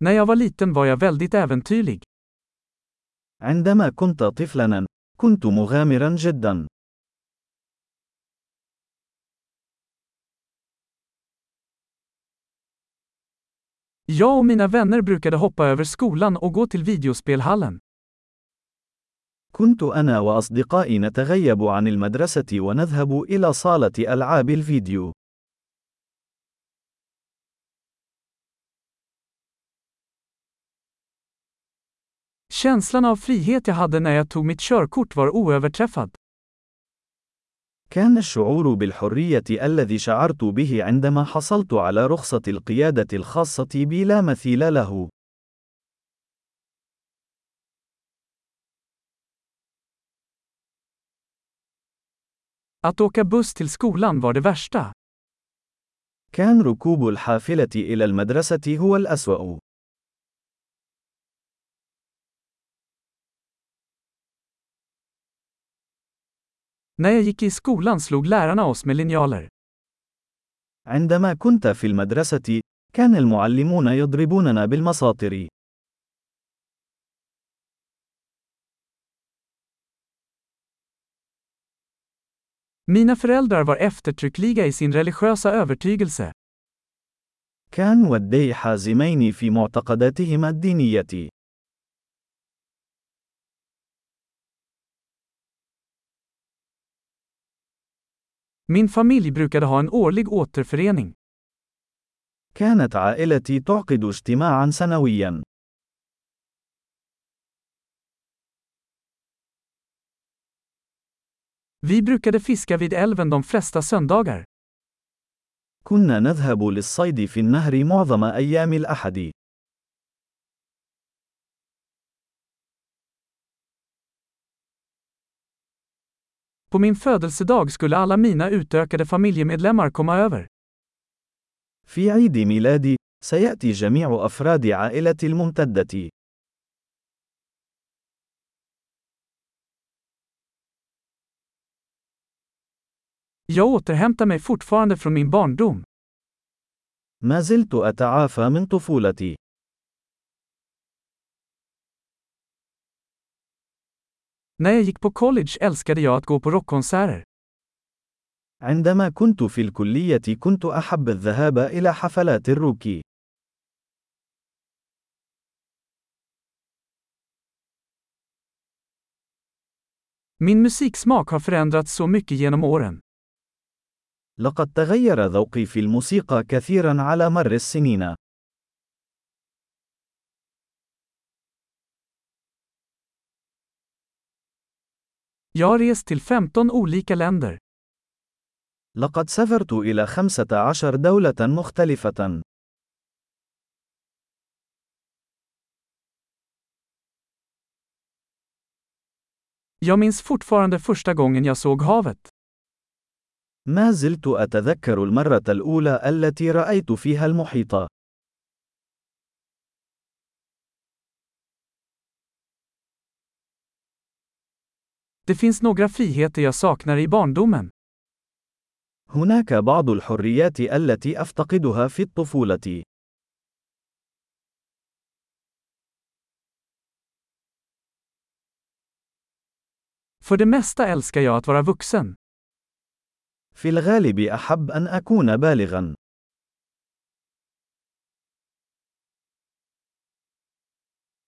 När jag var liten var jag väldigt äventyrlig. عندما كنت طفلا، كنت مغامرا جدا. Jag och mina vänner brukade hoppa över skolan och gå till videospelhallen. كنت أنا وأصدقائي نتغيب عن المدرسة ونذهب إلى صالة ألعاب الفيديو. Känslan av frihet jag hade när jag tog mitt körkort var oöverträffad. كان الشعور بالحرية الذي شعرت به عندما حصلت على رخصة القيادة الخاصة بي لا مثيل له. Att åka buss till skolan var det värsta. كان ركوب الحافلة إلى المدرسة هو الأسوأ. När jag gick i skolan slog lärarna oss med linjaler. عندما كنت في المدرسة، كان المعلمون يضربوننا بالمساطر. Mina föräldrar var eftertryckliga i sin religiösa övertygelse. كان والدي حازمين في معتقداتهما الدينية. Min familj brukade ha en årlig återförening. كانت عائلتي تعقد اجتماعا سنويا. Vi brukade fiska vid älven de flesta söndagar. كنا نذهب للصيد في النهر معظم أيام الأحد. På min födelsedag skulle alla mina utökade familjemedlemmar komma över. في عيد ميلادي، سيأتي جميع أفراد عائلتي الممتدة. Jag återhämtar mig fortfarande från min barndom. ما زلت أتعافى من طفولتي. När jag gick på college älskade jag att gå på rockkonserter. عندما كنت في الكلية كنت أحب الذهاب إلى حفلات الروك. Min musiksmak har förändrats så mycket genom åren. لقد تغير ذوقي في الموسيقى كثيرا على مر السنين. Jag har rest till 15 olika länder. لقد سافرت إلى 15 دولة مختلفة. Jag minns fortfarande första gången jag såg havet. ما زلت أتذكر المرة الأولى التي رأيت فيها المحيط. Det finns några friheter jag saknar i barndomen. هناك بعض الحريات التي أفتقدها في الطفولة. För det mesta älskar jag att vara vuxen. في الغالب أحب أن أكون بالغا.